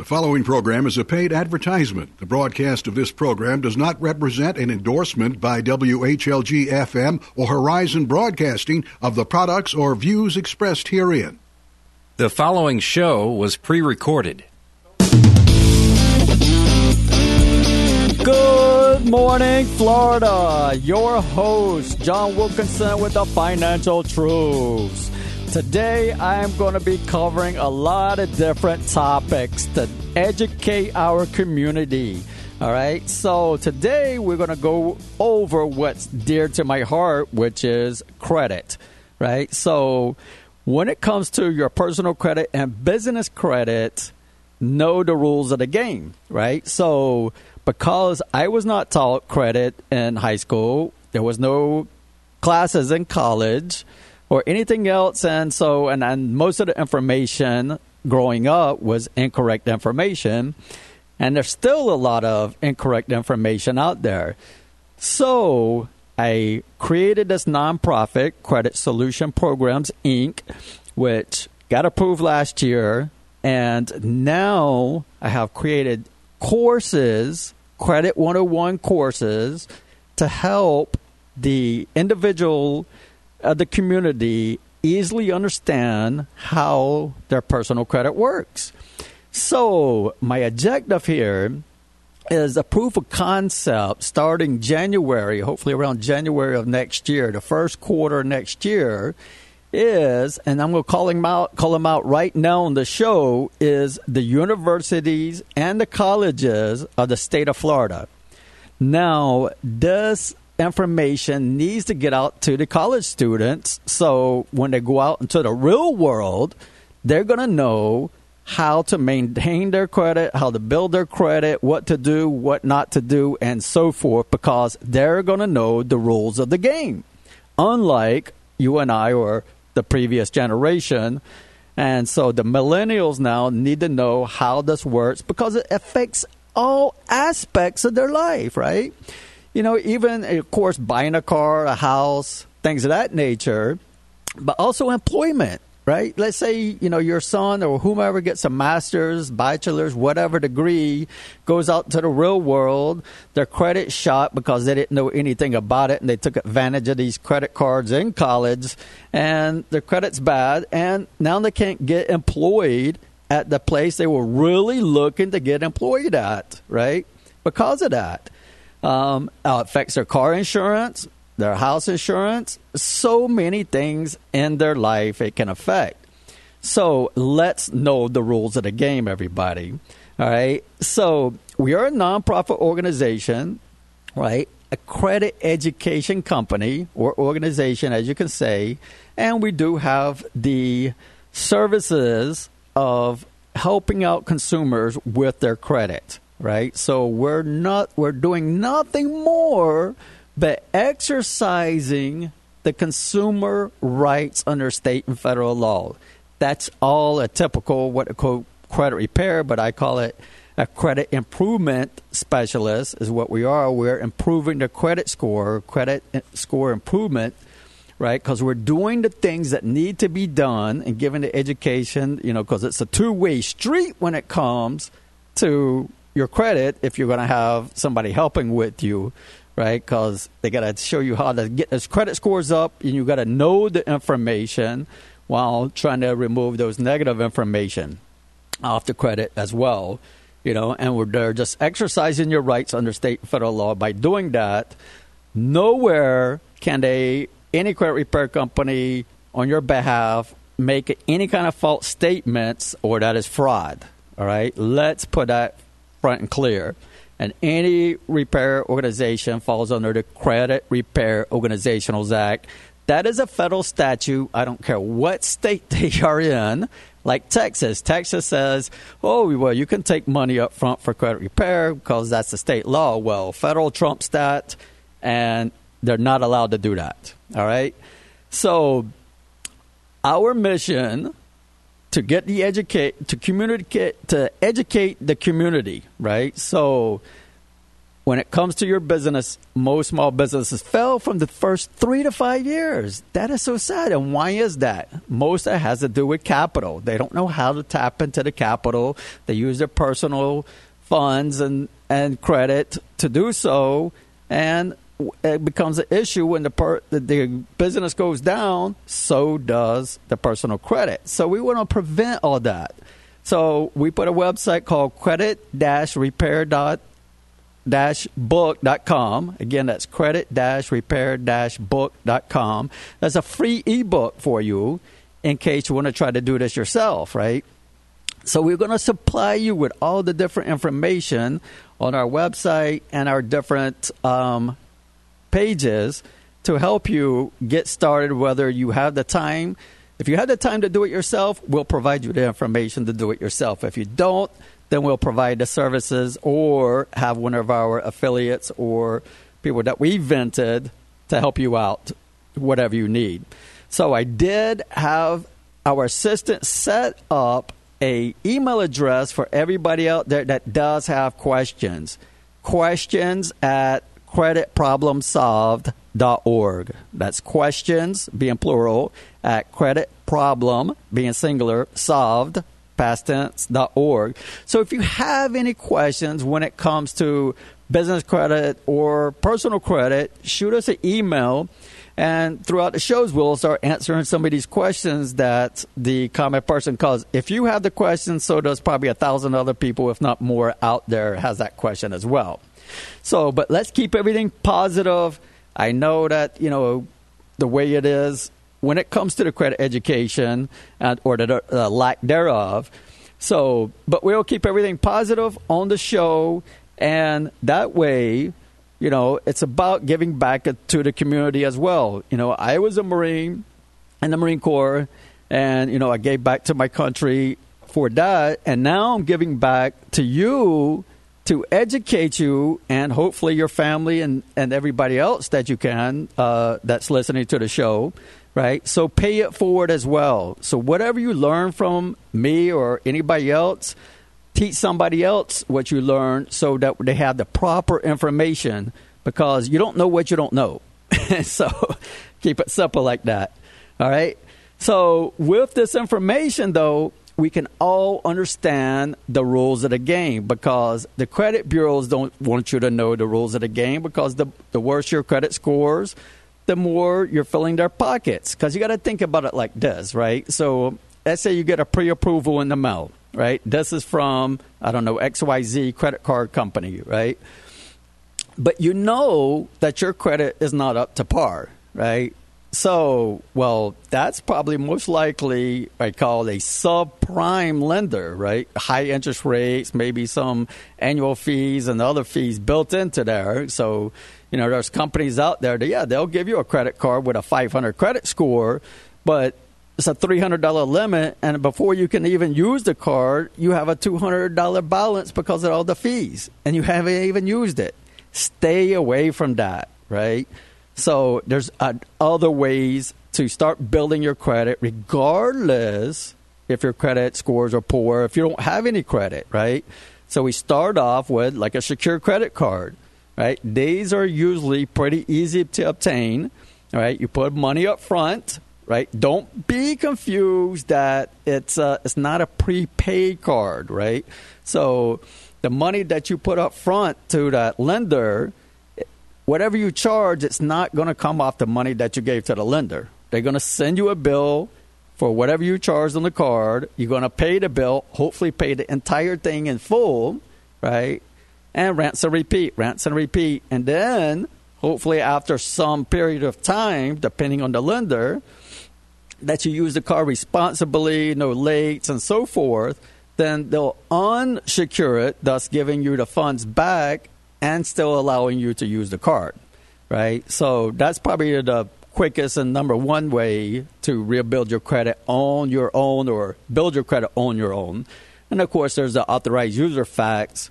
The following program is a paid advertisement. The broadcast of this program does not represent an endorsement by WHLG FM or Horizon Broadcasting of the products or views expressed herein. The following show was pre recorded. Good morning, Florida. Your host, John Wilkinson, with the Financial Truths. Today, I am going to be covering a lot of different topics to educate our community. All right, so today we're going to go over what's dear to my heart, which is credit. Right, so when it comes to your personal credit and business credit, know the rules of the game. Right, so because I was not taught credit in high school, there was no classes in college or anything else. And so, and, and most of the information growing up was incorrect information. And there's still a lot of incorrect information out there. So I created this nonprofit, Credit Solution Programs, Inc., which got approved last year. And now I have created courses, Credit 101 courses, to help the individual uh, the community easily understand how their personal credit works. So, my objective here is a proof of concept starting January, hopefully around January of next year, the first quarter next year, is, and I'm going to call him out, call out right now on the show, is the universities and the colleges of the state of Florida. Now, this information needs to get out to the college students so when they go out into the real world, they're going to know how to maintain their credit, how to build their credit, what to do, what not to do, and so forth, because they're going to know the rules of the game. Unlike you and I or the previous generation. And so the millennials now need to know how this works because it affects all aspects of their life, right? You know, even eh, of course buying a car, a house, things of that nature, but also employment, right? Let's say, you know, your son or whomever gets a master's, bachelor's, whatever degree, goes out to the real world, their credit shot because they didn't know anything about it and they took advantage of these credit cards in college and their credit's bad and now they can't get employed at the place they were really looking to get employed at, right? Because of that. Um, uh, affects their car insurance, their house insurance, so many things in their life it can affect. So let's know the rules of the game, everybody. All right. So we are a nonprofit organization, right? A credit education company or organization, as you can say, and we do have the services of helping out consumers with their credit right? So we're not we're doing nothing more but exercising the consumer rights under state and federal law. That's all a typical what I call credit repair, but I call it a credit improvement specialist is what we are. We're improving the credit score, credit score improvement, right? Because we're doing the things that need to be done and giving the education, you know, because it's a two way street when it comes to your credit if you're going to have somebody helping with you, right? Because they got to show you how to get those credit scores up, and you got to know the information while trying to remove those negative information off the credit as well. You know, and we're just exercising your rights under state federal law. By doing that, nowhere can they any credit repair company on your behalf make any kind of false statements or that is fraud. All right, let's put that front and clear. And any repair organization falls under the Credit Repair Organizations Act. That is a federal statute. I don't care what state they are in. Like Texas. Texas says, oh, well, you can take money up front for credit repair because that's the state law. Well, federal trumps that, and they're not allowed to do that. All right? So, our mission to get the educate to communicate to educate the community, right? So when it comes to your business, most small businesses fail from the first three to five years. That is so sad. And why is that? Most it has to do with capital. They don't know how to tap into the capital. They use their personal funds and, and credit to do so. And it becomes an issue when the, per, the, the business goes down, so does the personal credit. So we want to prevent all that. So we put a website called credit-repair.com book.com. Again, that's credit repair book.com. That's a free ebook for you in case you want to try to do this yourself, right? So we're going to supply you with all the different information on our website and our different um, pages to help you get started, whether you have the time. If you have the time to do it yourself, we'll provide you the information to do it yourself. If you don't, then we'll provide the services or have one of our affiliates or people that we vented to help you out, whatever you need. So I did have our assistant set up a email address for everybody out there that does have questions. Questions at creditproblemsolved.org. That's questions, being plural, at creditproblem, being singular, solved pasttense.org. So if you have any questions when it comes to business credit or personal credit, shoot us an email. And throughout the shows, we'll start answering some of these questions that the comment person calls. If you have the question, so does probably a thousand other people, if not more, out there has that question as well. So, but let's keep everything positive. I know that, you know, the way it is, when it comes to the credit education and, or the uh, lack thereof. So, but we'll keep everything positive on the show, and that way, you know, it's about giving back to the community as well. You know, I was a Marine in the Marine Corps, and you know, I gave back to my country for that, and now I'm giving back to you to educate you and hopefully your family and, and everybody else that you can uh, that's listening to the show right? So pay it forward as well. So whatever you learn from me or anybody else, teach somebody else what you learned so that they have the proper information because you don't know what you don't know. so keep it simple like that. All right. So with this information though, we can all understand the rules of the game because the credit bureaus don't want you to know the rules of the game because the, the worse your credit scores, the more you're filling their pockets. Because you got to think about it like this, right? So let's say you get a pre approval in the mail, right? This is from, I don't know, XYZ credit card company, right? But you know that your credit is not up to par, right? So, well, that's probably most likely I call a subprime lender, right? High interest rates, maybe some annual fees and other fees built into there. So, you know, there's companies out there that, yeah, they'll give you a credit card with a 500 credit score, but it's a $300 limit. And before you can even use the card, you have a $200 balance because of all the fees, and you haven't even used it. Stay away from that, right? So there's uh, other ways to start building your credit, regardless if your credit scores are poor, if you don't have any credit, right? So we start off with like a secure credit card right? These are usually pretty easy to obtain, right? You put money up front, right? Don't be confused that it's a, it's not a prepaid card, right? So the money that you put up front to that lender, whatever you charge, it's not going to come off the money that you gave to the lender. They're going to send you a bill for whatever you charged on the card. You're going to pay the bill, hopefully pay the entire thing in full, right? and rinse and repeat, rinse and repeat. And then, hopefully, after some period of time, depending on the lender, that you use the car responsibly, no late, and so forth, then they'll unsecure it, thus giving you the funds back and still allowing you to use the card, right? So that's probably the quickest and number one way to rebuild your credit on your own or build your credit on your own. And of course, there's the authorized user facts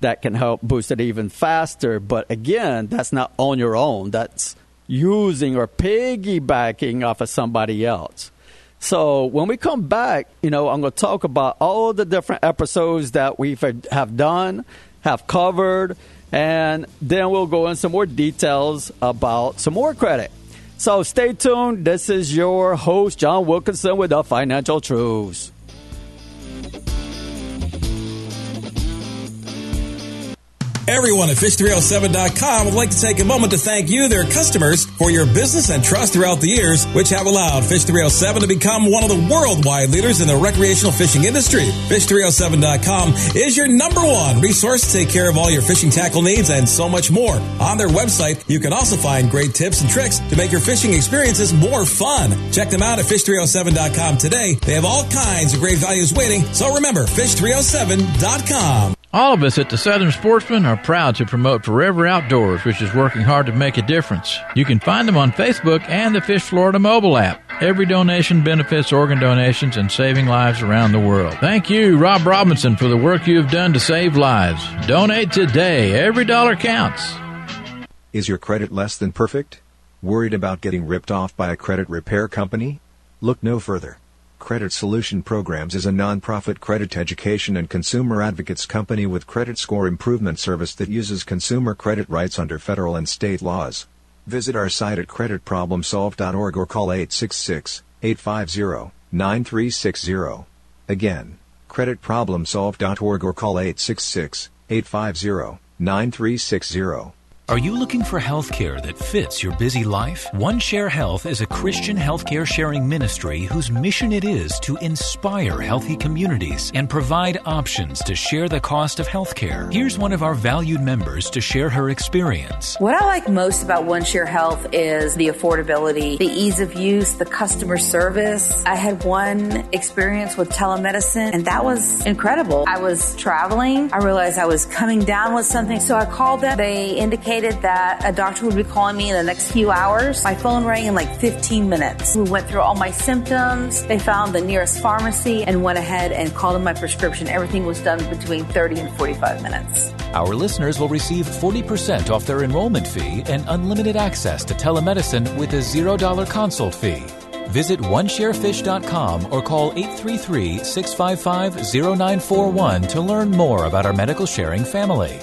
that can help boost it even faster. But again, that's not on your own. That's using or piggybacking off of somebody else. So when we come back, you know, I'm going to talk about all the different episodes that we have done have covered, and then we'll go in some more details about some more credit. So stay tuned. This is your host, John Wilkinson, with the Financial Truths. Everyone at Fish307.com would like to take a moment to thank you, their customers, for your business and trust throughout the years, which have allowed Fish307 to become one of the worldwide leaders in the recreational fishing industry. Fish307.com is your number one resource to take care of all your fishing tackle needs and so much more. On their website, you can also find great tips and tricks to make your fishing experiences more fun. Check them out at Fish307.com today. They have all kinds of great values waiting, so remember, Fish307.com. All of us at the Southern Sportsman are proud to promote Forever Outdoors, which is working hard to make a difference. You can find them on Facebook and the Fish Florida mobile app. Every donation benefits organ donations and saving lives around the world. Thank you, Rob Robinson, for the work you have done to save lives. Donate today. Every dollar counts. Is your credit less than perfect? Worried about getting ripped off by a credit repair company? Look no further. Credit Solution Programs is a nonprofit credit education and consumer advocates company with credit score improvement service that uses consumer credit rights under federal and state laws. Visit our site at creditproblemsolved.org or call 866-850-9360. Again, creditproblemsolved.org or call 866-850-9360. Are you looking for health care that fits your busy life? OneShare Health is a Christian healthcare sharing ministry whose mission it is to inspire healthy communities and provide options to share the cost of healthcare. Here's one of our valued members to share her experience. What I like most about OneShare Health is the affordability, the ease of use, the customer service. I had one experience with telemedicine and that was incredible. I was traveling. I realized I was coming down with something. So I called them. They indicated that a doctor would be calling me in the next few hours. My phone rang in like 15 minutes. We went through all my symptoms. They found the nearest pharmacy and went ahead and called in my prescription. Everything was done between 30 and 45 minutes. Our listeners will receive 40% off their enrollment fee and unlimited access to telemedicine with a $0 consult fee. Visit onesharefish.com or call 833 655 0941 to learn more about our medical sharing family.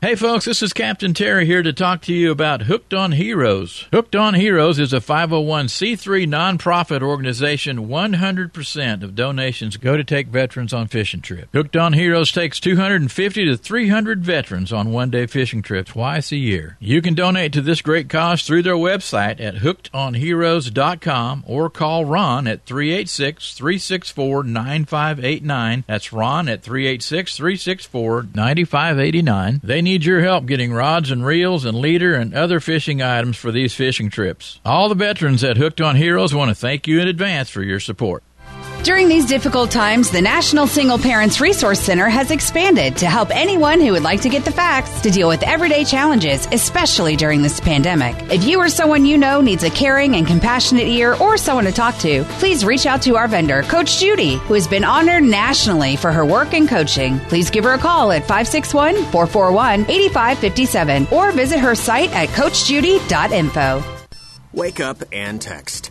Hey folks, this is Captain Terry here to talk to you about Hooked on Heroes. Hooked on Heroes is a 501c3 nonprofit organization. 100% of donations go to take veterans on fishing trips. Hooked on Heroes takes 250 to 300 veterans on one-day fishing trips twice a year. You can donate to this great cause through their website at hookedonheroes.com or call Ron at 386-364-9589. That's Ron at 386-364-9589. They need your help getting rods and reels and leader and other fishing items for these fishing trips. All the veterans at Hooked on Heroes want to thank you in advance for your support. During these difficult times, the National Single Parents Resource Center has expanded to help anyone who would like to get the facts to deal with everyday challenges, especially during this pandemic. If you or someone you know needs a caring and compassionate ear or someone to talk to, please reach out to our vendor, Coach Judy, who has been honored nationally for her work and coaching. Please give her a call at 561 441 8557 or visit her site at CoachJudy.info. Wake up and text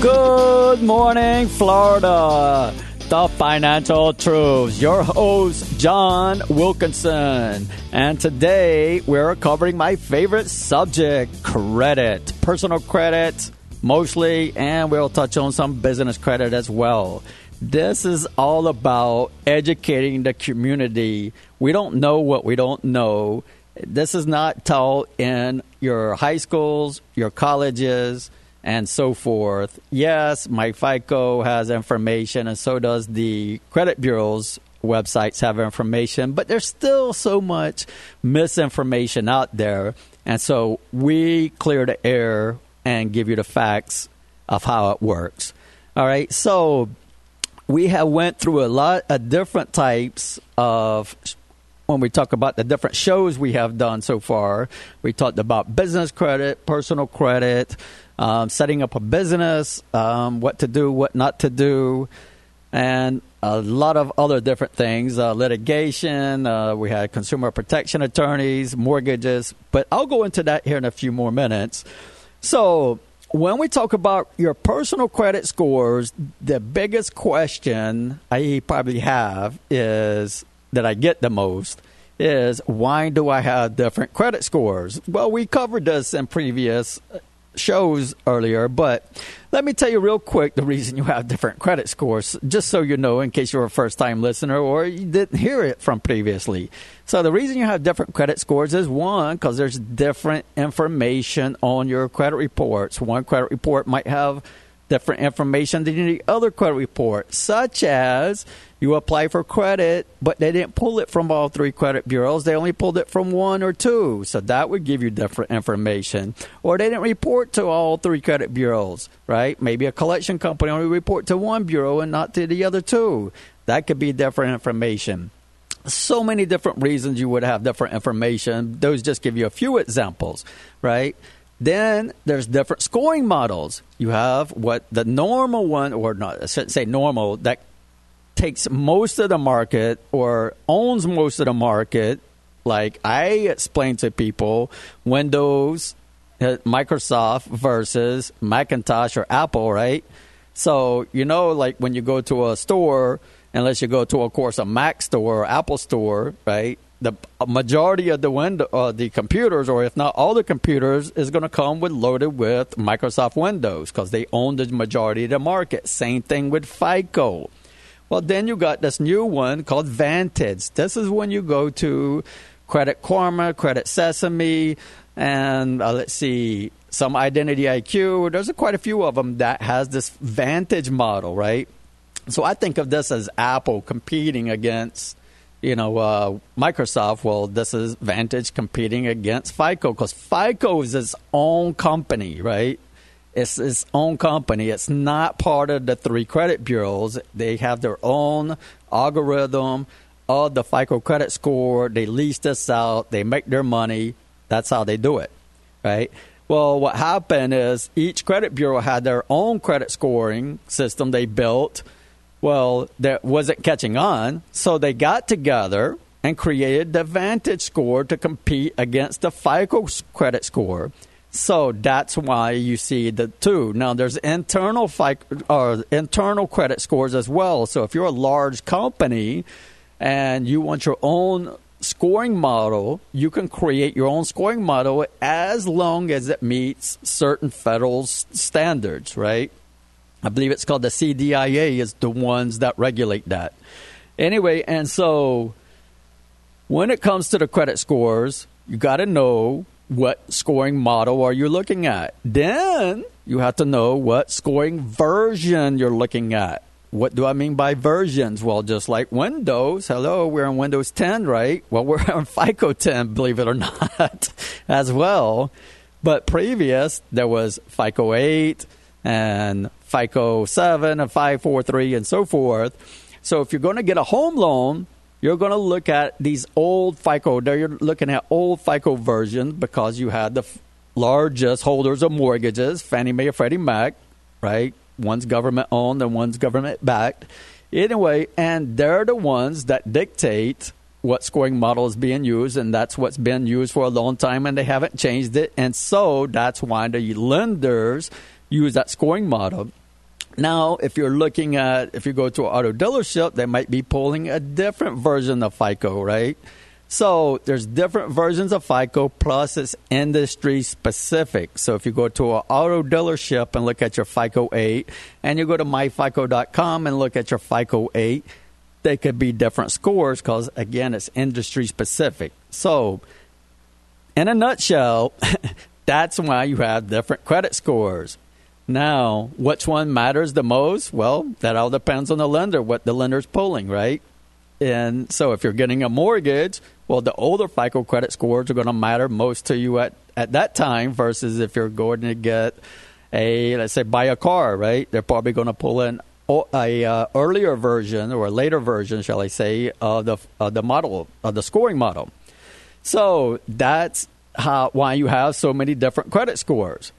Good morning, Florida. The Financial Truths. Your host, John Wilkinson. And today we're covering my favorite subject credit, personal credit mostly, and we'll touch on some business credit as well. This is all about educating the community. We don't know what we don't know. This is not taught in your high schools, your colleges and so forth. Yes, myFICO has information, and so does the credit bureau's websites have information, but there's still so much misinformation out there. And so we clear the air and give you the facts of how it works. All right, so we have went through a lot of different types of when we talk about the different shows we have done so far. We talked about business credit, personal credit, um, setting up a business, um, what to do, what not to do, and a lot of other different things uh, litigation. Uh, we had consumer protection attorneys, mortgages, but I'll go into that here in a few more minutes. So, when we talk about your personal credit scores, the biggest question I probably have is that I get the most is why do I have different credit scores? Well, we covered this in previous shows earlier, but let me tell you real quick the reason you have different credit scores, just so you know, in case you're a first time listener or you didn't hear it from previously. So, the reason you have different credit scores is one, because there's different information on your credit reports. One credit report might have different information than the other credit report, such as you apply for credit, but they didn't pull it from all three credit bureaus. They only pulled it from one or two. So that would give you different information. Or they didn't report to all three credit bureaus, right? Maybe a collection company only report to one bureau and not to the other two. That could be different information. So many different reasons you would have different information. Those just give you a few examples, right? Then there's different scoring models. You have what the normal one, or not, I shouldn't say normal, that takes most of the market or owns most of the market. Like I explain to people, Windows, uh, Microsoft versus Macintosh or Apple, right? So, you know, like when you go to a store, unless you go to, of course, a Mac store or Apple store, right? the majority of the window, uh, the computers, or if not all the computers, is going to come with loaded with Microsoft Windows because they own the majority of the market. Same thing with FICO. Well, then you got this new one called Vantage. This is when you go to Credit Karma, Credit Sesame, and uh, let's see, some Identity IQ. There's quite a few of them that has this Vantage model, right? So I think of this as Apple competing against you know, uh, Microsoft, well, this is Vantage competing against FICO because FICO is its own company, right? It's its own company. It's not part of the three credit bureaus. They have their own algorithm of the FICO credit score. They lease this out. They make their money. That's how they do it, right? Well, what happened is each credit bureau had their own credit scoring system they built – well, that wasn't catching on, so they got together and created the Vantage score to compete against the FICO credit score. So that's why you see the two. Now there's internal or uh, internal credit scores as well. So if you're a large company and you want your own scoring model, you can create your own scoring model as long as it meets certain federal standards, right? I believe it's called the CDIA is the ones that regulate that. Anyway, and so when it comes to the credit scores, you got to know what scoring model are you looking at. Then you have to know what scoring version you're looking at. What do I mean by versions? Well, just like Windows, hello, we're on Windows 10, right? Well, we're on FICO 10, believe it or not, as well. But previous, there was FICO 8 and FICO 7 and 543 and so forth. So if you're going to get a home loan, you're going to look at these old FICO. There you're looking at old FICO versions because you had the largest holders of mortgages, Fannie Mae or Freddie Mac, right? One's government owned and one's government backed. Anyway, and they're the ones that dictate what scoring model is being used, and that's what's been used for a long time, and they haven't changed it. And so that's why the lenders use that scoring model. Now, if you're looking at, if you go to an auto dealership, they might be pulling a different version of FICO, right? So there's different versions of FICO, plus it's industry specific. So if you go to an auto dealership and look at your FICO 8, and you go to myfico.com and look at your FICO 8, they could be different scores because, again, it's industry specific. So, in a nutshell, that's why you have different credit scores. Now, which one matters the most? Well, that all depends on the lender, what the lender's pulling, right? And so if you're getting a mortgage, well, the older FICO credit scores are going to matter most to you at, at that time versus if you're going to get a, let's say, buy a car, right? They're probably going to pull in a uh, earlier version or a later version, shall I say, of the of the model of the scoring model. So that's how why you have so many different credit scores.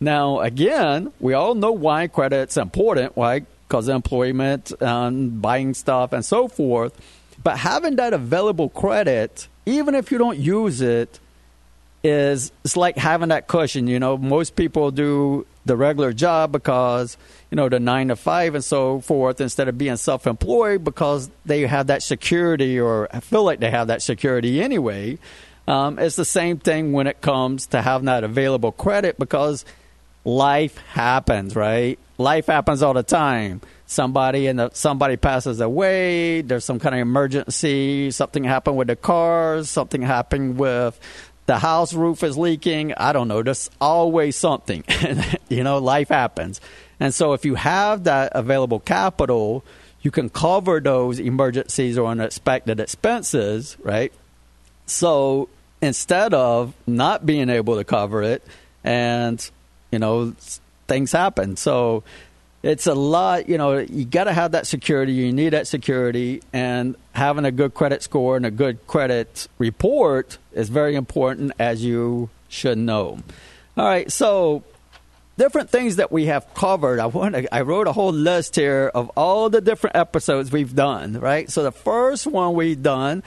Now, again, we all know why credit's important. Why? Because employment and buying stuff and so forth. But having that available credit, even if you don't use it, is it's like having that cushion. You know, most people do the regular job because you know the nine to five and so forth instead of being self-employed because they have that security or feel like they have that security anyway. Um, it's the same thing when it comes to having that available credit because life happens, right? Life happens all the time. Somebody and somebody passes away. There's some kind of emergency. Something happened with the cars. Something happened with the house roof is leaking. I don't know. There's always something. you know, life happens. And so if you have that available capital, you can cover those emergencies or unexpected expenses, right? So instead of not being able to cover it and, you know, things happen. So it's a lot, you know, you got to have that security. You need that security, and having a good credit score and a good credit report is very important, as you should know. All right, so different things that we have covered. I want I wrote a whole list here of all the different episodes we've done, right? So the first one we've done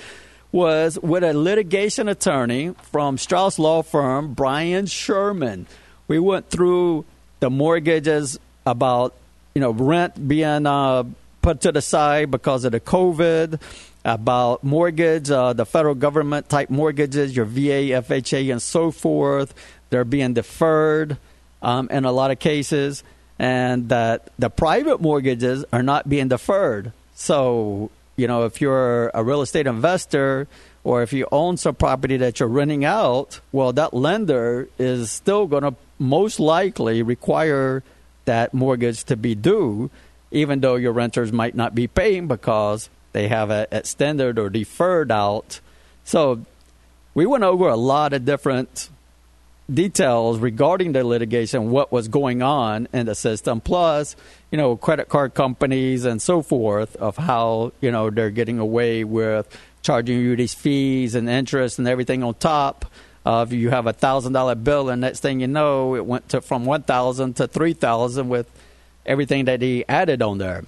was with a litigation attorney from Strauss Law Firm, Brian Sherman. We went through the mortgages about you know, rent being uh, put to the side because of the COVID, about mortgage, uh, the federal government type mortgages, your VA, FHA, and so forth. They're being deferred um, in a lot of cases, and that the private mortgages are not being deferred. So, you know, if you're a real estate investor or if you own some property that you're renting out, well, that lender is still going to most likely require that mortgage to be due, even though your renters might not be paying because they have it extended or deferred out. So we went over a lot of different details regarding the litigation, what was going on in the system, plus, you know, credit card companies and so forth of how, you know, they're getting away with charging you these fees and interest and everything on top of you have a thousand dollar bill, and next thing you know, it went to from one thousand to three thousand with everything that he added on there.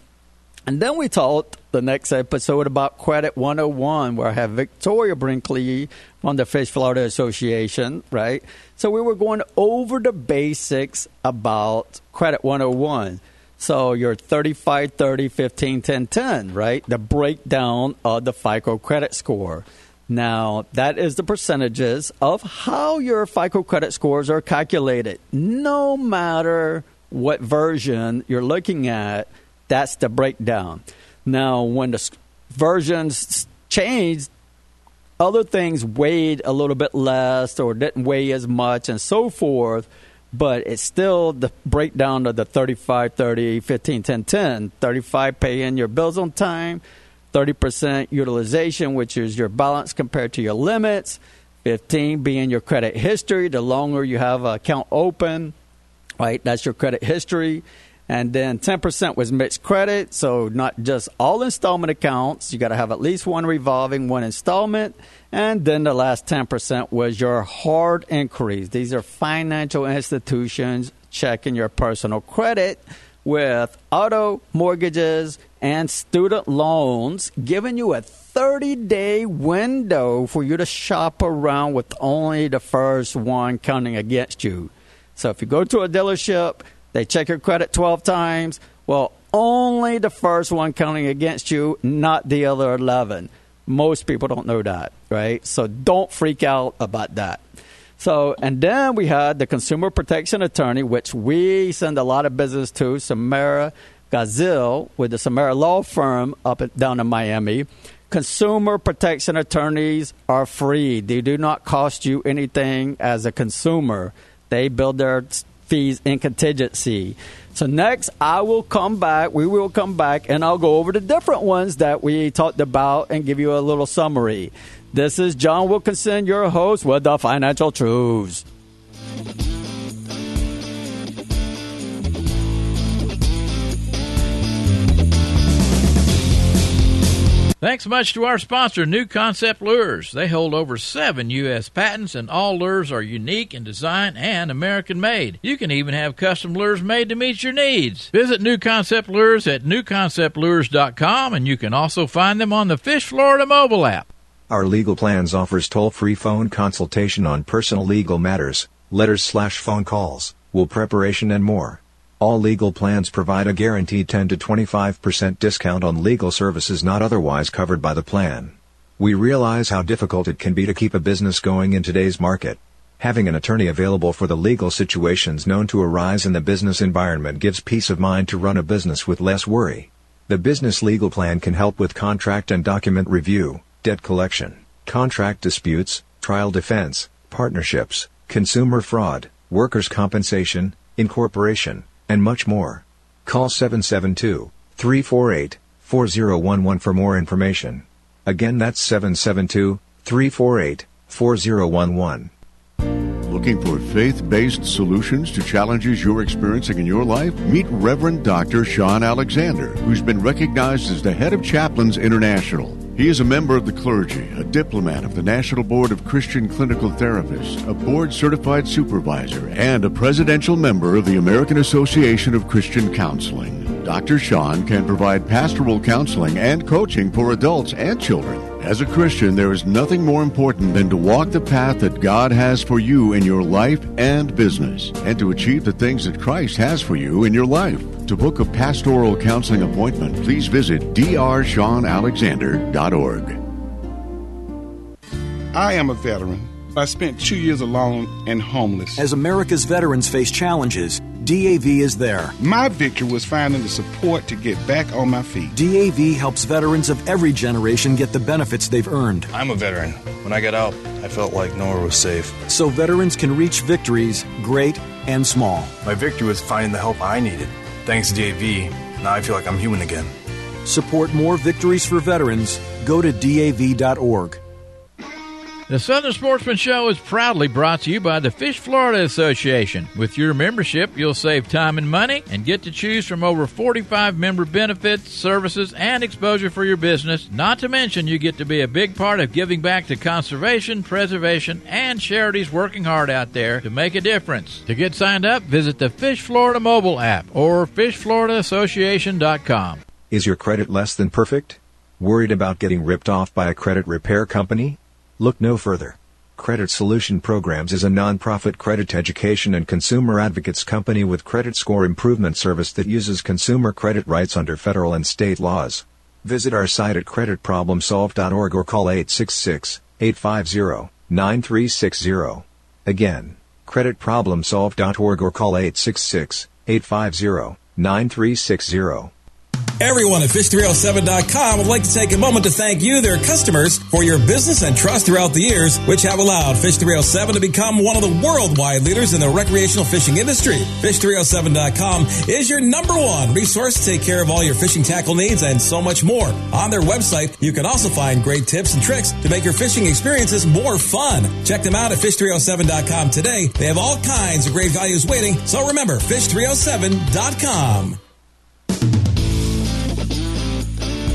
And then we talked the next episode about Credit 101, where I have Victoria Brinkley from the Fish Florida Association, right? So we were going over the basics about Credit 101. So your 35, 30, 15, 10, 10, right? The breakdown of the FICO credit score. Now, that is the percentages of how your FICO credit scores are calculated. No matter what version you're looking at, that's the breakdown. Now, when the versions changed, other things weighed a little bit less or didn't weigh as much and so forth, but it's still the breakdown of the 35, 30, 15, 10, 10. 35 paying your bills on time, 30% utilization, which is your balance compared to your limits. 15 being your credit history. The longer you have an account open, right, that's your credit history. And then 10% was mixed credit. So not just all installment accounts. You got to have at least one revolving, one installment. And then the last 10% was your hard inquiries. These are financial institutions checking your personal credit with auto mortgages and student loans, giving you a 30 day window for you to shop around with only the first one counting against you. So if you go to a dealership, they check your credit 12 times. Well, only the first one counting against you, not the other 11. Most people don't know that, right? So don't freak out about that. So, and then we had the consumer protection attorney, which we send a lot of business to, Samara Gazil with the Samara Law Firm up and down in Miami. Consumer protection attorneys are free. They do not cost you anything as a consumer. They build their fees in contingency. So next, I will come back. We will come back, and I'll go over the different ones that we talked about and give you a little summary. This is John Wilkinson, your host with the Financial Truths. Thanks much to our sponsor, New Concept Lures. They hold over seven U.S. patents, and all lures are unique in design and American made. You can even have custom lures made to meet your needs. Visit New Concept Lures at newconceptlures.com, and you can also find them on the Fish Florida mobile app. Our legal plans offers toll-free phone consultation on personal legal matters, letters slash phone calls, will preparation and more. All legal plans provide a guaranteed 10 to 25% discount on legal services not otherwise covered by the plan. We realize how difficult it can be to keep a business going in today's market. Having an attorney available for the legal situations known to arise in the business environment gives peace of mind to run a business with less worry. The business legal plan can help with contract and document review, debt collection, contract disputes, trial defense, partnerships, consumer fraud, workers' compensation, incorporation, and much more. Call 772 348 4011 for more information. Again, that's 772 348 4011. Looking for faith based solutions to challenges you're experiencing in your life? Meet Reverend Dr. Sean Alexander, who's been recognized as the head of Chaplains International. He is a member of the clergy, a diplomat of the National Board of Christian Clinical Therapists, a board certified supervisor, and a presidential member of the American Association of Christian Counseling. Dr. Sean can provide pastoral counseling and coaching for adults and children. As a Christian, there is nothing more important than to walk the path that God has for you in your life and business, and to achieve the things that Christ has for you in your life. To book a pastoral counseling appointment, please visit drseanalexander.org. I am a veteran. I spent two years alone and homeless. As America's veterans face challenges, DAV is there. My victory was finding the support to get back on my feet. DAV helps veterans of every generation get the benefits they've earned. I'm a veteran. When I got out, I felt like nowhere was safe. So veterans can reach victories, great and small. My victory was finding the help I needed. Thanks to DAV, now I feel like I'm human again. Support more victories for veterans. Go to DAV.org. The Southern Sportsman Show is proudly brought to you by the Fish Florida Association. With your membership, you'll save time and money and get to choose from over 45 member benefits, services, and exposure for your business. Not to mention, you get to be a big part of giving back to conservation, preservation, and charities working hard out there to make a difference. To get signed up, visit the Fish Florida mobile app or fishfloridaassociation.com. Is your credit less than perfect? Worried about getting ripped off by a credit repair company? Look no further. Credit Solution Programs is a nonprofit credit education and consumer advocates company with credit score improvement service that uses consumer credit rights under federal and state laws. Visit our site at creditproblemsolved.org or call 866-850-9360. Again, creditproblemsolved.org or call 866-850-9360. Everyone at Fish307.com would like to take a moment to thank you, their customers, for your business and trust throughout the years, which have allowed Fish307 to become one of the worldwide leaders in the recreational fishing industry. Fish307.com is your number one resource to take care of all your fishing tackle needs and so much more. On their website, you can also find great tips and tricks to make your fishing experiences more fun. Check them out at Fish307.com today. They have all kinds of great values waiting, so remember, Fish307.com.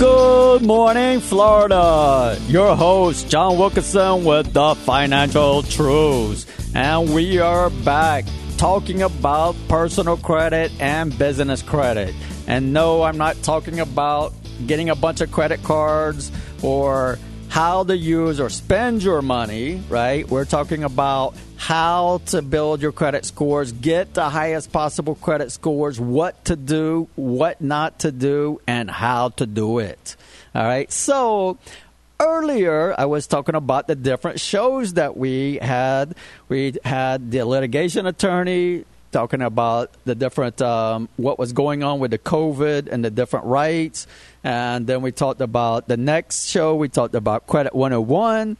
Good morning, Florida. Your host, John Wilkinson, with the Financial Truths. And we are back talking about personal credit and business credit. And no, I'm not talking about getting a bunch of credit cards or how to use or spend your money, right? We're talking about how to build your credit scores, get the highest possible credit scores, what to do, what not to do, and how to do it. All right. So, earlier I was talking about the different shows that we had. We had the litigation attorney talking about the different um, what was going on with the COVID and the different rights, and then we talked about the next show. We talked about Credit 101,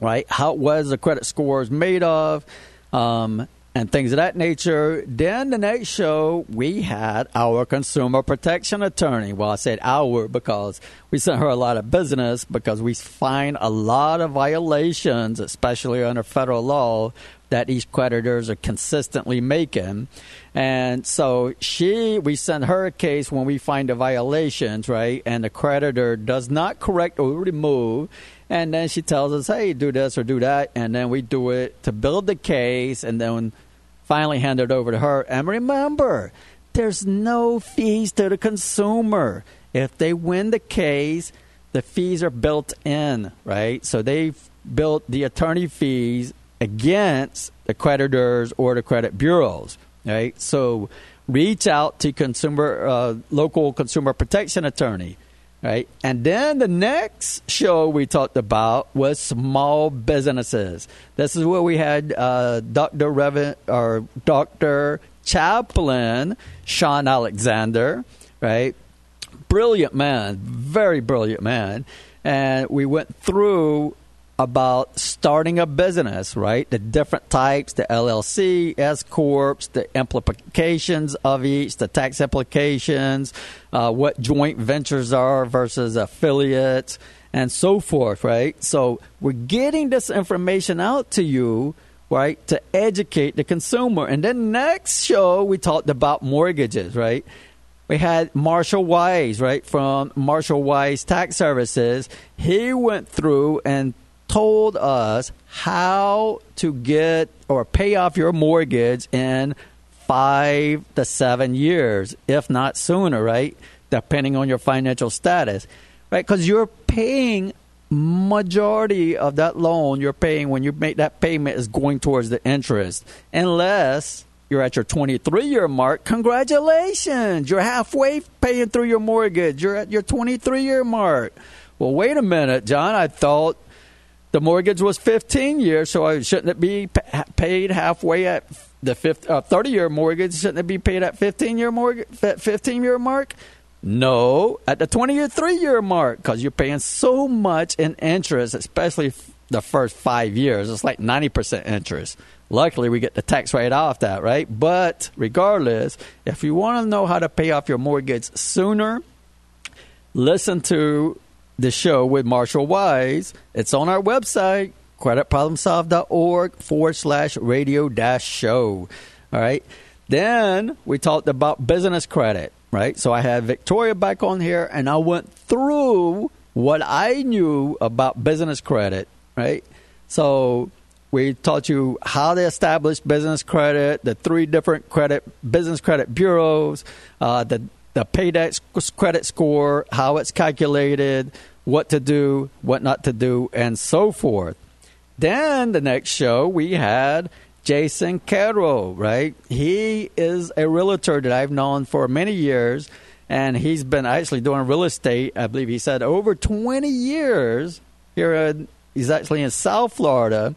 right? How was the credit scores made of? Um, and things of that nature. Then the next show, we had our consumer protection attorney. Well, I said our because we sent her a lot of business because we find a lot of violations, especially under federal law, that these creditors are consistently making. And so she, we send her a case when we find the violations, right? And the creditor does not correct or remove. And then she tells us, hey, do this or do that. And then we do it to build the case. And then finally hand it over to her. And remember, there's no fees to the consumer. If they win the case, the fees are built in, right? So they've built the attorney fees against the creditors or the credit bureaus, right? So reach out to consumer uh, local consumer protection attorney right? And then the next show we talked about was small businesses. This is where we had uh, Dr. Revan or Dr. Chaplain Sean Alexander, right? Brilliant man, very brilliant man. And we went through about starting a business, right? The different types, the LLC, S corps, the implications of each, the tax implications, uh, what joint ventures are versus affiliates, and so forth, right? So we're getting this information out to you, right, to educate the consumer. And then next show we talked about mortgages, right? we had Marshall Wise, right, from Marshall Wise Tax Services. He went through and told us how to get or pay off your mortgage in five to seven years, if not sooner, right? Depending on your financial status, right? Because you're paying majority of that loan you're paying when you make that payment is going towards the interest, unless you're at your 23 year mark. Congratulations, you're halfway paying through your mortgage. You're at your 23 year mark. Well, wait a minute, John. I thought the mortgage was 15 years, so shouldn't it be paid halfway at the 50, uh, 30 year mortgage? Shouldn't it be paid at 15 year mortgage, 15 year mark? No, at the 20 year, three year mark, because you're paying so much in interest, especially the first five years. It's like 90% interest. Luckily, we get the tax rate off that, right? But regardless, if you want to know how to pay off your mortgage sooner, listen to the show with Marshall Wise. It's on our website, creditproblemsolved.org forward slash radio dash show. All right. Then we talked about business credit, right? So I had Victoria back on here and I went through what I knew about business credit, right? So we taught you how to establish business credit, the three different credit business credit bureaus, uh, the the paydex credit score, how it's calculated, what to do, what not to do, and so forth. Then the next show we had Jason Carroll, right? He is a realtor that I've known for many years, and he's been actually doing real estate. I believe he said over 20 years here. In, he's actually in South Florida,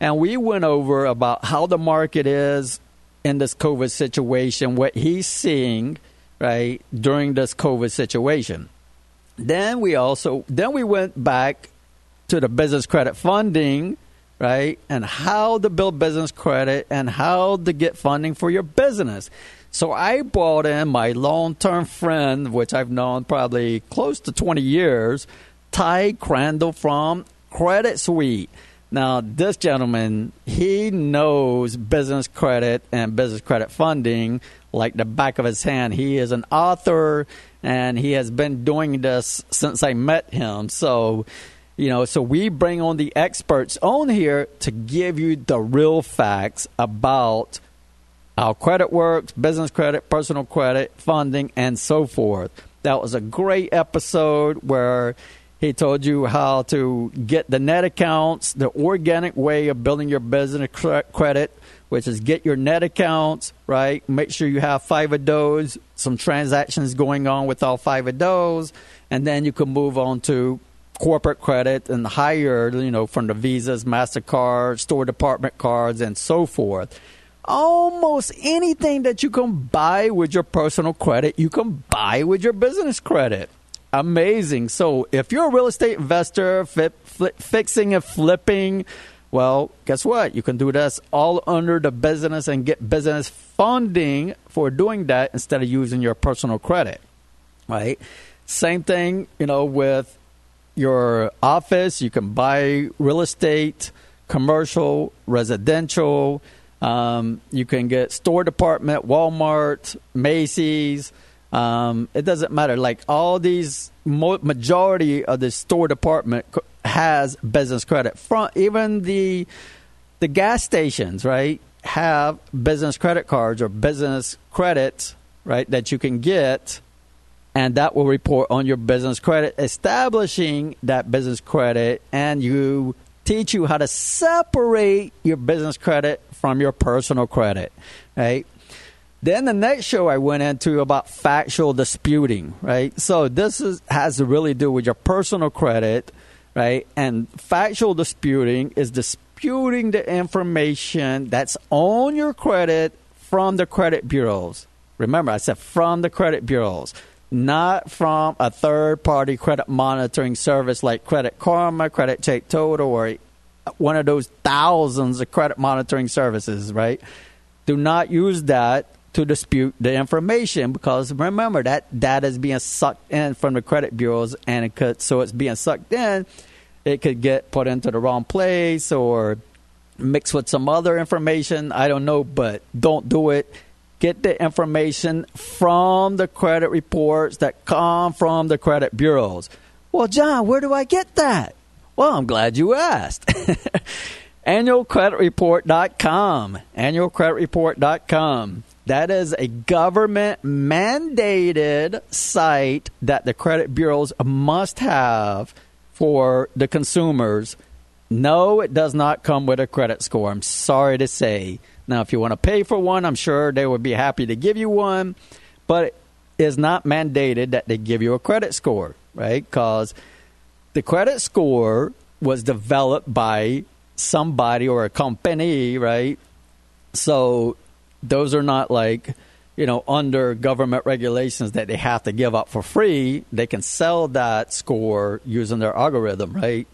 and we went over about how the market is in this COVID situation, what he's seeing right, during this COVID situation. Then we also then we went back to the business credit funding, right, and how to build business credit and how to get funding for your business. So I brought in my long-term friend, which I've known probably close to 20 years, Ty Crandall from Credit Suite. Now, this gentleman, he knows business credit and business credit funding like the back of his hand. He is an author and he has been doing this since I met him. So, you know, so we bring on the experts on here to give you the real facts about how credit works, business credit, personal credit, funding, and so forth. That was a great episode where he told you how to get the net accounts, the organic way of building your business credit which is get your net accounts, right? Make sure you have five of those, some transactions going on with all five of those, and then you can move on to corporate credit and higher, you know, from the Visas, MasterCard, store department cards, and so forth. Almost anything that you can buy with your personal credit, you can buy with your business credit. Amazing. So if you're a real estate investor, fi- fixing and flipping, Well, guess what? You can do this all under the business and get business funding for doing that instead of using your personal credit, right? Same thing, you know, with your office. You can buy real estate, commercial, residential. Um, you can get store department, Walmart, Macy's. Um, it doesn't matter. Like all these, majority of the store department has business credit. From even the the gas stations, right, have business credit cards or business credits, right, that you can get, and that will report on your business credit, establishing that business credit, and you teach you how to separate your business credit from your personal credit, right? Then the next show I went into about factual disputing, right? So this is, has to really do with your personal credit, right? And factual disputing is disputing the information that's on your credit from the credit bureaus. Remember, I said from the credit bureaus, not from a third party credit monitoring service like Credit Karma, Credit Check Total, or one of those thousands of credit monitoring services, right? Do not use that to dispute the information because remember that data is being sucked in from the credit bureaus and it could so it's being sucked in it could get put into the wrong place or mixed with some other information. I don't know but don't do it. Get the information from the credit reports that come from the credit bureaus. Well john where do i get that? Well i'm glad you asked. Annualcreditreport.com annualcreditreport.com that is a government mandated site that the credit bureaus must have for the consumers. No, it does not come with a credit score. I'm sorry to say. Now, if you want to pay for one, I'm sure they would be happy to give you one, but it is not mandated that they give you a credit score, right? Because the credit score was developed by somebody or a company, right? So those are not like you know under government regulations that they have to give up for free they can sell that score using their algorithm right?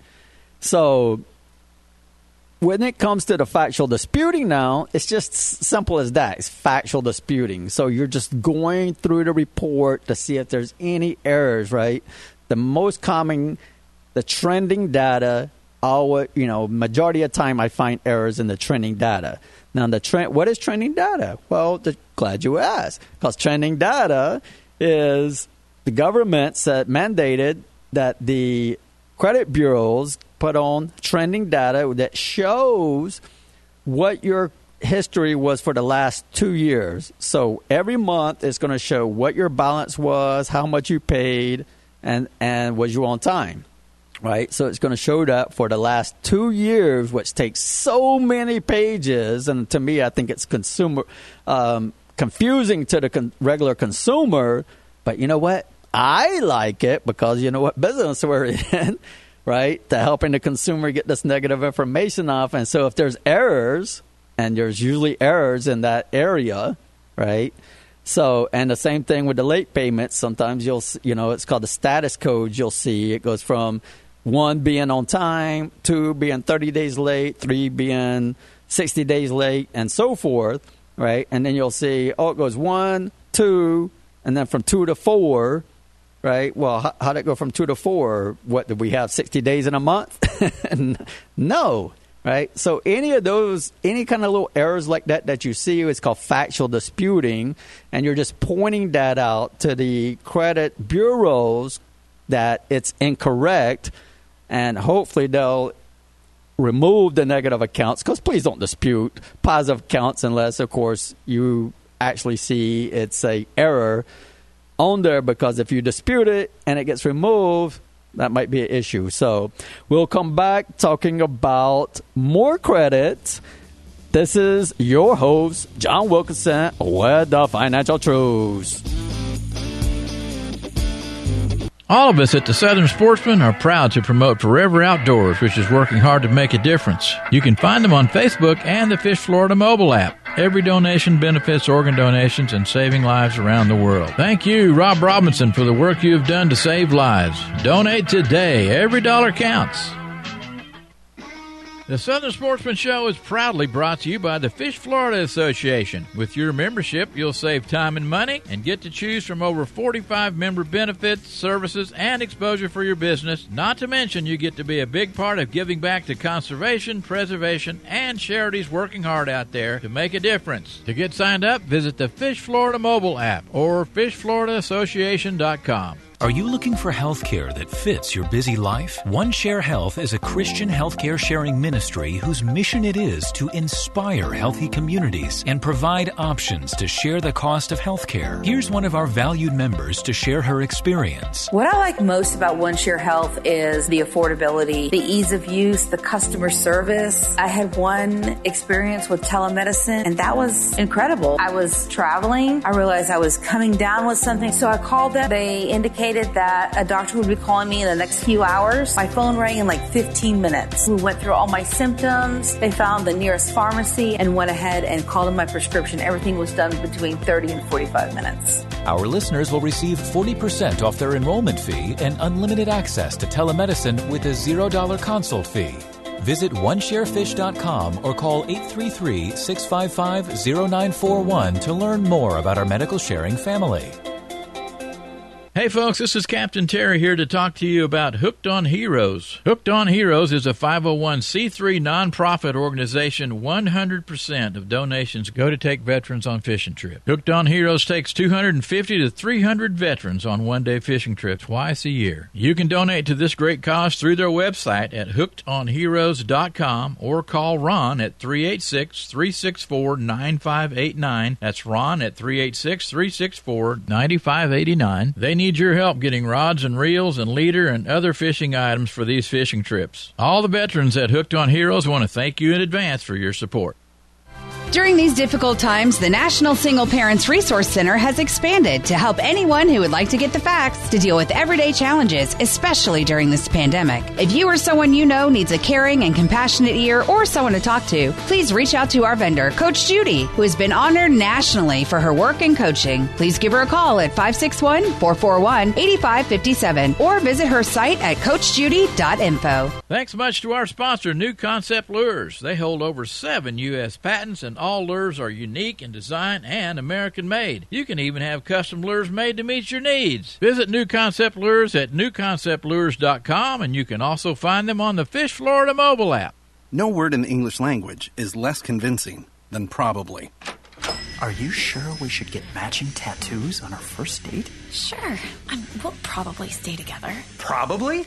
So when it comes to the factual disputing now it's just simple as that. It's factual disputing. So you're just going through the report to see if there's any errors right? The most common the trending data always you know majority of time i find errors in the trending data now, the trend, what is trending data? Well, the, glad you asked, because trending data is the government said mandated that the credit bureaus put on trending data that shows what your history was for the last two years. So every month it's going to show what your balance was, how much you paid, and and was you on time right? So it's going to show that for the last two years, which takes so many pages, and to me, I think it's consumer um, confusing to the con- regular consumer. But you know what? I like it because you know what business we're in, right? To helping the consumer get this negative information off, and so if there's errors, and there's usually errors in that area, right? So, and the same thing with the late payments. Sometimes you'll, you know, it's called the status code. You'll see it goes from one being on time, two being 30 days late, three being 60 days late, and so forth, right? And then you'll see, oh, it goes one, two, and then from two to four, right? Well, how, how'd it go from two to four? What, did we have 60 days in a month? no, right? So any of those, any kind of little errors like that that you see, it's called factual disputing, and you're just pointing that out to the credit bureaus that it's incorrect and hopefully they'll remove the negative accounts because please don't dispute positive accounts unless of course you actually see it's a error on there because if you dispute it and it gets removed that might be an issue. So we'll come back talking about more credit. This is your host john wilkinson with the financial truths all of us at the Southern Sportsman are proud to promote Forever Outdoors, which is working hard to make a difference. You can find them on Facebook and the Fish Florida mobile app. Every donation benefits organ donations and saving lives around the world. Thank you, Rob Robinson, for the work you have done to save lives. Donate today. Every dollar counts. The Southern Sportsman Show is proudly brought to you by the Fish Florida Association. With your membership, you'll save time and money and get to choose from over 45 member benefits, services, and exposure for your business. Not to mention, you get to be a big part of giving back to conservation, preservation, and charities working hard out there to make a difference. To get signed up, visit the Fish Florida mobile app or fishfloridaassociation.com. Are you looking for health care that fits your busy life? One Share Health is a Christian healthcare sharing ministry whose mission it is to inspire healthy communities and provide options to share the cost of healthcare. Here's one of our valued members to share her experience. What I like most about OneShare Health is the affordability, the ease of use, the customer service. I had one experience with telemedicine and that was incredible. I was traveling. I realized I was coming down with something. So I called them. They indicated that a doctor would be calling me in the next few hours. My phone rang in like 15 minutes. We went through all my symptoms. They found the nearest pharmacy and went ahead and called in my prescription. Everything was done between 30 and 45 minutes. Our listeners will receive 40% off their enrollment fee and unlimited access to telemedicine with a $0 consult fee. Visit onesharefish.com or call 833 655 0941 to learn more about our medical sharing family. Hey folks, this is Captain Terry here to talk to you about Hooked on Heroes. Hooked on Heroes is a 501c3 nonprofit organization. 100% of donations go to take veterans on fishing trips. Hooked on Heroes takes 250 to 300 veterans on one-day fishing trips twice a year. You can donate to this great cause through their website at hookedonheroes.com or call Ron at 386-364-9589. That's Ron at 386-364-9589. They need need your help getting rods and reels and leader and other fishing items for these fishing trips. All the veterans at Hooked on Heroes want to thank you in advance for your support. During these difficult times, the National Single Parents Resource Center has expanded to help anyone who would like to get the facts to deal with everyday challenges, especially during this pandemic. If you or someone you know needs a caring and compassionate ear or someone to talk to, please reach out to our vendor, Coach Judy, who has been honored nationally for her work and coaching. Please give her a call at 561 441 8557 or visit her site at CoachJudy.info. Thanks much to our sponsor, New Concept Lures. They hold over seven U.S. patents and all lures are unique in design and American made. You can even have custom lures made to meet your needs. Visit New Concept Lures at newconceptlures.com and you can also find them on the Fish Florida mobile app. No word in the English language is less convincing than probably. Are you sure we should get matching tattoos on our first date? Sure. Um, we'll probably stay together. Probably?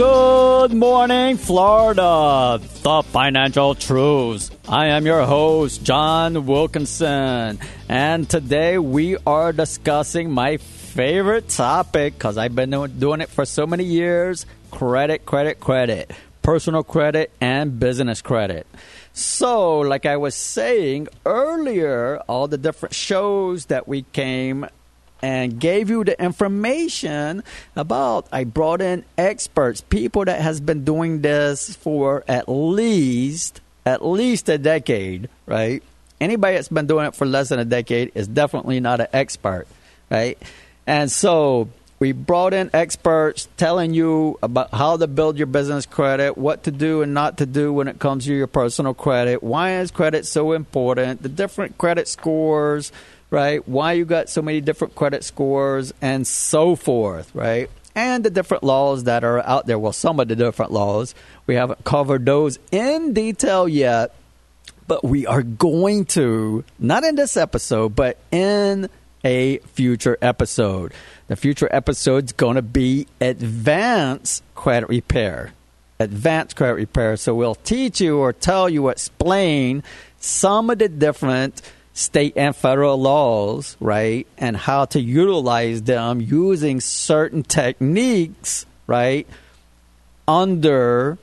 Good morning, Florida, the financial truths. I am your host, John Wilkinson, and today we are discussing my favorite topic because I've been doing it for so many years credit, credit, credit, personal credit, and business credit. So, like I was saying earlier, all the different shows that we came and gave you the information about i brought in experts people that has been doing this for at least at least a decade right? Anybody that's been doing it for less than a decade is definitely not an expert right? And so we brought in experts telling you about how to build your business credit, what to do and not to do when it comes to your personal credit, why is credit so important, the different credit scores, right? Why you got so many different credit scores and so forth, right? And the different laws that are out there. Well, some of the different laws. We haven't covered those in detail yet, but we are going to, not in this episode, but in a future episode. The future episode's going to be advanced credit repair. Advanced credit repair. So we'll teach you or tell you, explain some of the different state and federal laws, right, and how to utilize them using certain techniques, right, under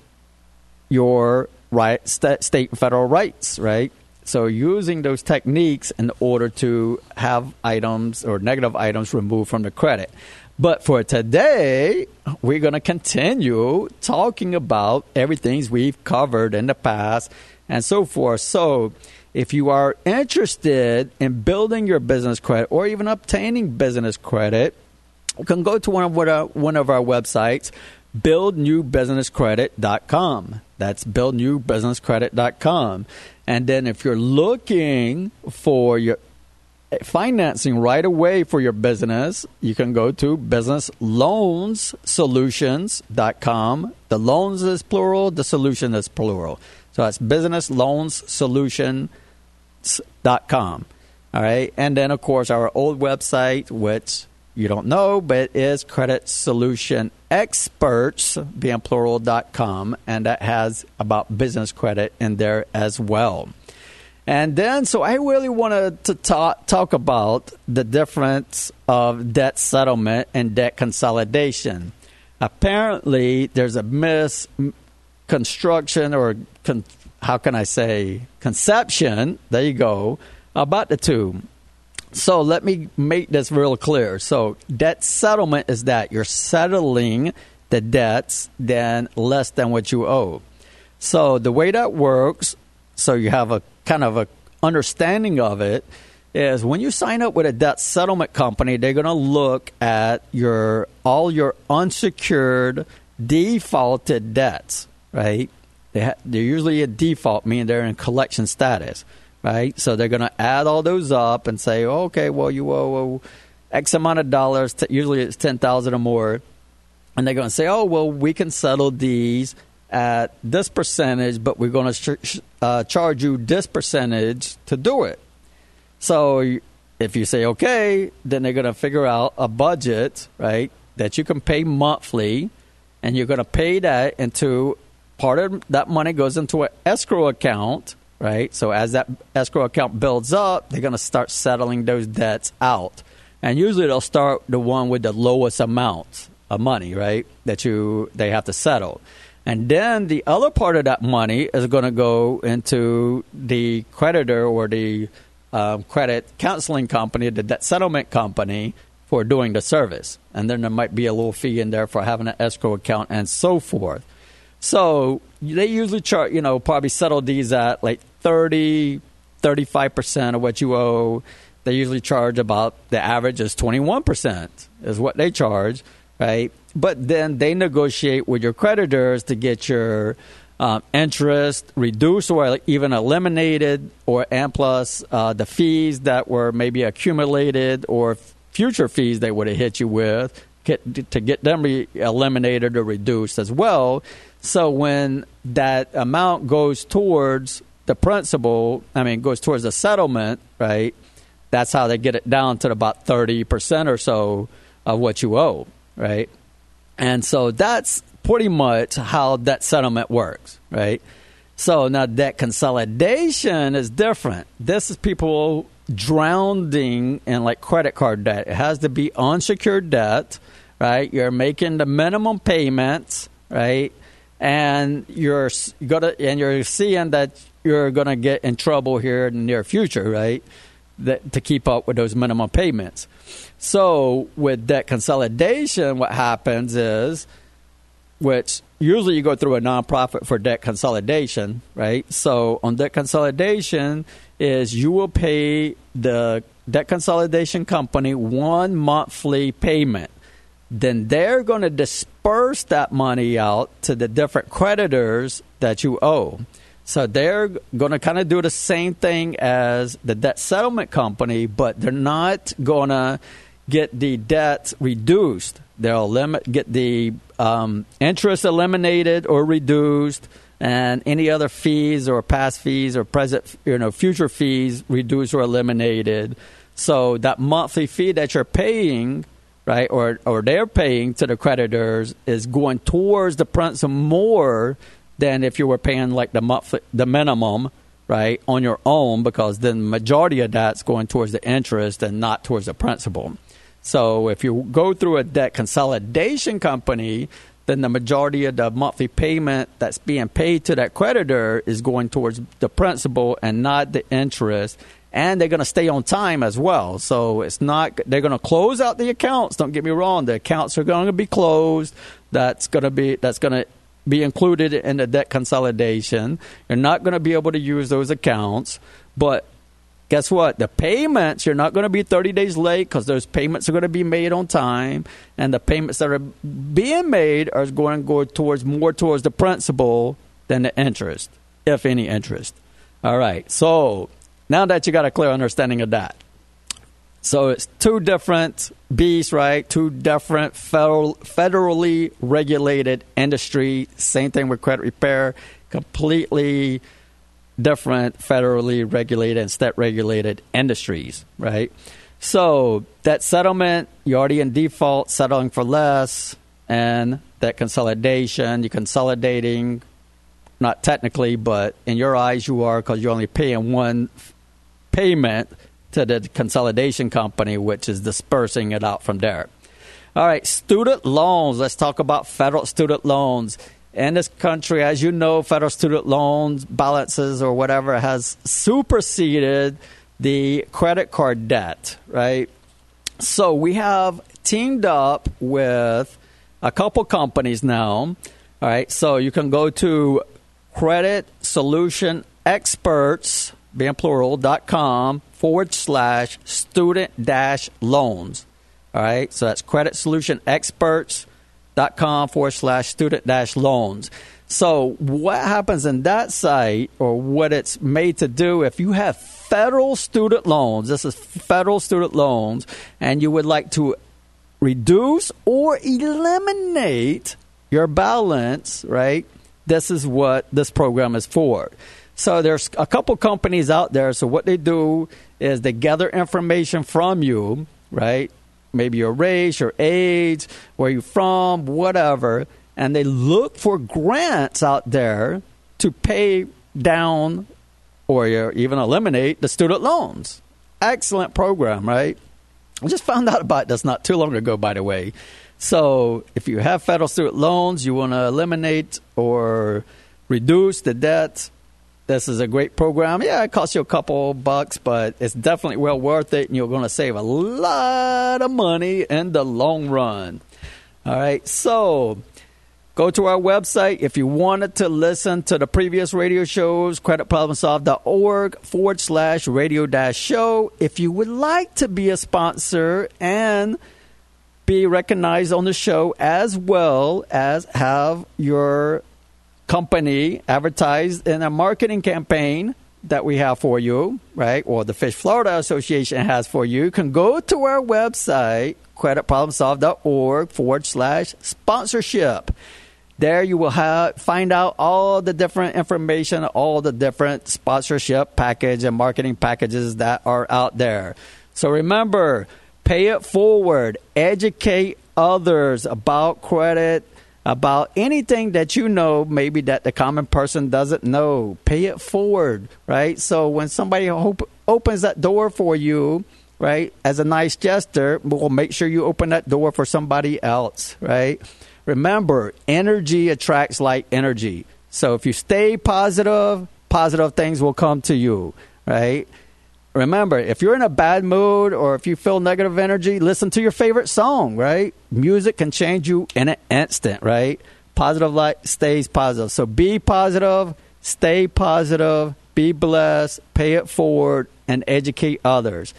your right st- state and federal rights, right? So using those techniques in order to have items or negative items removed from the credit. But for today, we're going to continue talking about everything we've covered in the past and so forth. So, if you are interested in building your business credit or even obtaining business credit, you can go to one of our, uh, one of our websites, buildnewbusinesscredit.com. That's buildnewbusinesscredit.com. And then if you're looking for your financing right away for your business, you can go to businessloanssolutions.com. The loans is plural, the solution is plural. So that's businessloanssolutions.com. All right. And then, of course, our old website, which you don't know, but is Credit Solution Experts, being plural.com. And that has about business credit in there as well. And then, so I really wanted to talk, talk about the difference of debt settlement and debt consolidation. Apparently, there's a misconstruction or con, how can I say conception? There you go about the two. So let me make this real clear. So debt settlement is that you're settling the debts then less than what you owe. So the way that works, so you have a kind of a understanding of it is when you sign up with a debt settlement company, they're going to look at your all your unsecured defaulted debts, right? They ha- they're usually a default, meaning they're in collection status, right? So they're going to add all those up and say, okay, well you owe X amount of dollars. T- usually it's ten thousand or more, and they're going to say, oh well, we can settle these at this percentage, but we're going to sh- uh, charge you this percentage to do it. So if you say okay, then they're going to figure out a budget, right, that you can pay monthly, and you're going to pay that into part of that money goes into an escrow account, right? So as that escrow account builds up, they're going to start settling those debts out. And usually they'll start the one with the lowest amount of money, right, that you they have to settle. And then the other part of that money is going to go into the creditor or the um, credit counseling company, the debt settlement company, for doing the service. And then there might be a little fee in there for having an escrow account and so forth. So they usually charge, you know, probably settle these at like 30, 35% of what you owe. They usually charge about, the average is 21% is what they charge, right? But then they negotiate with your creditors to get your um, interest reduced or even eliminated, or and plus uh, the fees that were maybe accumulated or future fees they would have hit you with get, to get them re- eliminated or reduced as well. So when that amount goes towards the principal, I mean, goes towards the settlement, right? That's how they get it down to about 30% or so of what you owe, right? And so that's pretty much how that settlement works, right? So now debt consolidation is different. This is people drowning in like credit card debt. It has to be unsecured debt, right? You're making the minimum payments, right? And you're gonna and you're seeing that you're gonna get in trouble here in the near future, right? That to keep up with those minimum payments. So with debt consolidation, what happens is, which usually you go through a nonprofit for debt consolidation, right? So on debt consolidation is you will pay the debt consolidation company one monthly payment. Then they're going to disperse that money out to the different creditors that you owe. So they're going to kind of do the same thing as the debt settlement company, but they're not going to get the debt reduced. They'll limit, get the um, interest eliminated or reduced, and any other fees or past fees or present, you know, future fees reduced or eliminated. So that monthly fee that you're paying, right, or or they're paying to the creditors is going towards the principal more than if you were paying like the monthly, the minimum, right, on your own, because then the majority of that's going towards the interest and not towards the principal. So if you go through a debt consolidation company, then the majority of the monthly payment that's being paid to that creditor is going towards the principal and not the interest. And they're going to stay on time as well. So it's not, they're going to close out the accounts. Don't get me wrong. The accounts are going to be closed. That's going to be, that's going to be included in the debt consolidation. You're not going to be able to use those accounts. But guess what? The payments, you're not going to be 30 days late because those payments are going to be made on time. And the payments that are being made are going to go towards more towards the principal than the interest, if any interest. All right. So now that you got a clear understanding of that. So it's two different beasts, right? Two different federal, federally regulated industry. Same thing with credit repair. Completely different federally regulated and state regulated industries, right? So that settlement, you're already in default, settling for less, and that consolidation, you're consolidating, not technically, but in your eyes you are because you're only paying one payment to the consolidation company, which is dispersing it out from there. All right, student loans. Let's talk about federal student loans in this country, as you know, federal student loans balances or whatever has superseded the credit card debt, right? So we have teamed up with a couple companies now. All right, so you can go to credit solution experts, being dot com forward slash student dash loans. All right, so that's credit solution dot com forward slash student dash loans. So what happens in that site or what it's made to do if you have federal student loans, this is federal student loans, and you would like to reduce or eliminate your balance, right? This is what this program is for. So there's a couple companies out there. So what they do is they gather information from you, right? maybe your race, your age, where you're from, whatever, and they look for grants out there to pay down or even eliminate the student loans. Excellent program, right? I just found out about this not too long ago, by the way. So, if you have federal student loans, you want to eliminate or reduce the debt this is a great program. Yeah, it costs you a couple bucks, but it's definitely well worth it, and you're going to save a lot of money in the long run. All right, so go to our website if you wanted to listen to the previous radio shows, creditproblemsolved.org forward slash radio dash show. If you would like to be a sponsor and be recognized on the show as well as have your company advertised in a marketing campaign that we have for you, right, or the Fish Florida Association has for you, you can go to our website, creditproblemsolved.org forward slash sponsorship. There you will have, find out all the different information, all the different sponsorship package and marketing packages that are out there. So remember, pay it forward, educate others about credit about anything that you know, maybe that the common person doesn't know. Pay it forward, right? So when somebody op- opens that door for you, right, as a nice gesture, we'll make sure you open that door for somebody else, right? Remember, energy attracts like energy. So if you stay positive, positive things will come to you, right? Remember, if you're in a bad mood or if you feel negative energy, listen to your favorite song, right? Music can change you in an instant, right? Positive light stays positive. So be positive, stay positive, be blessed, pay it forward, and educate others.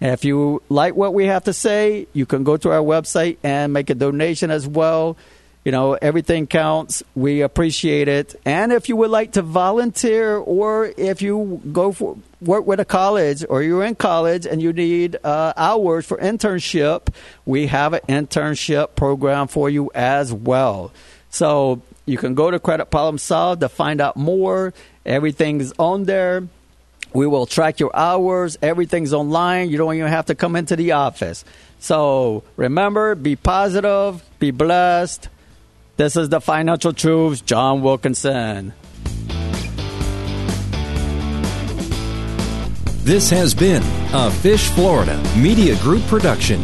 And if you like what we have to say, you can go to our website and make a donation as well. You know, everything counts. We appreciate it. And if you would like to volunteer or if you go for work with a college or you're in college and you need uh, hours for internship, we have an internship program for you as well. So you can go to Credit Problem Solved to find out more. Everything's on there. We will track your hours. Everything's online. You don't even have to come into the office. So remember, be positive, be blessed. This is the Financial Truths, John Wilkinson. This has been a Fish Florida Media Group production.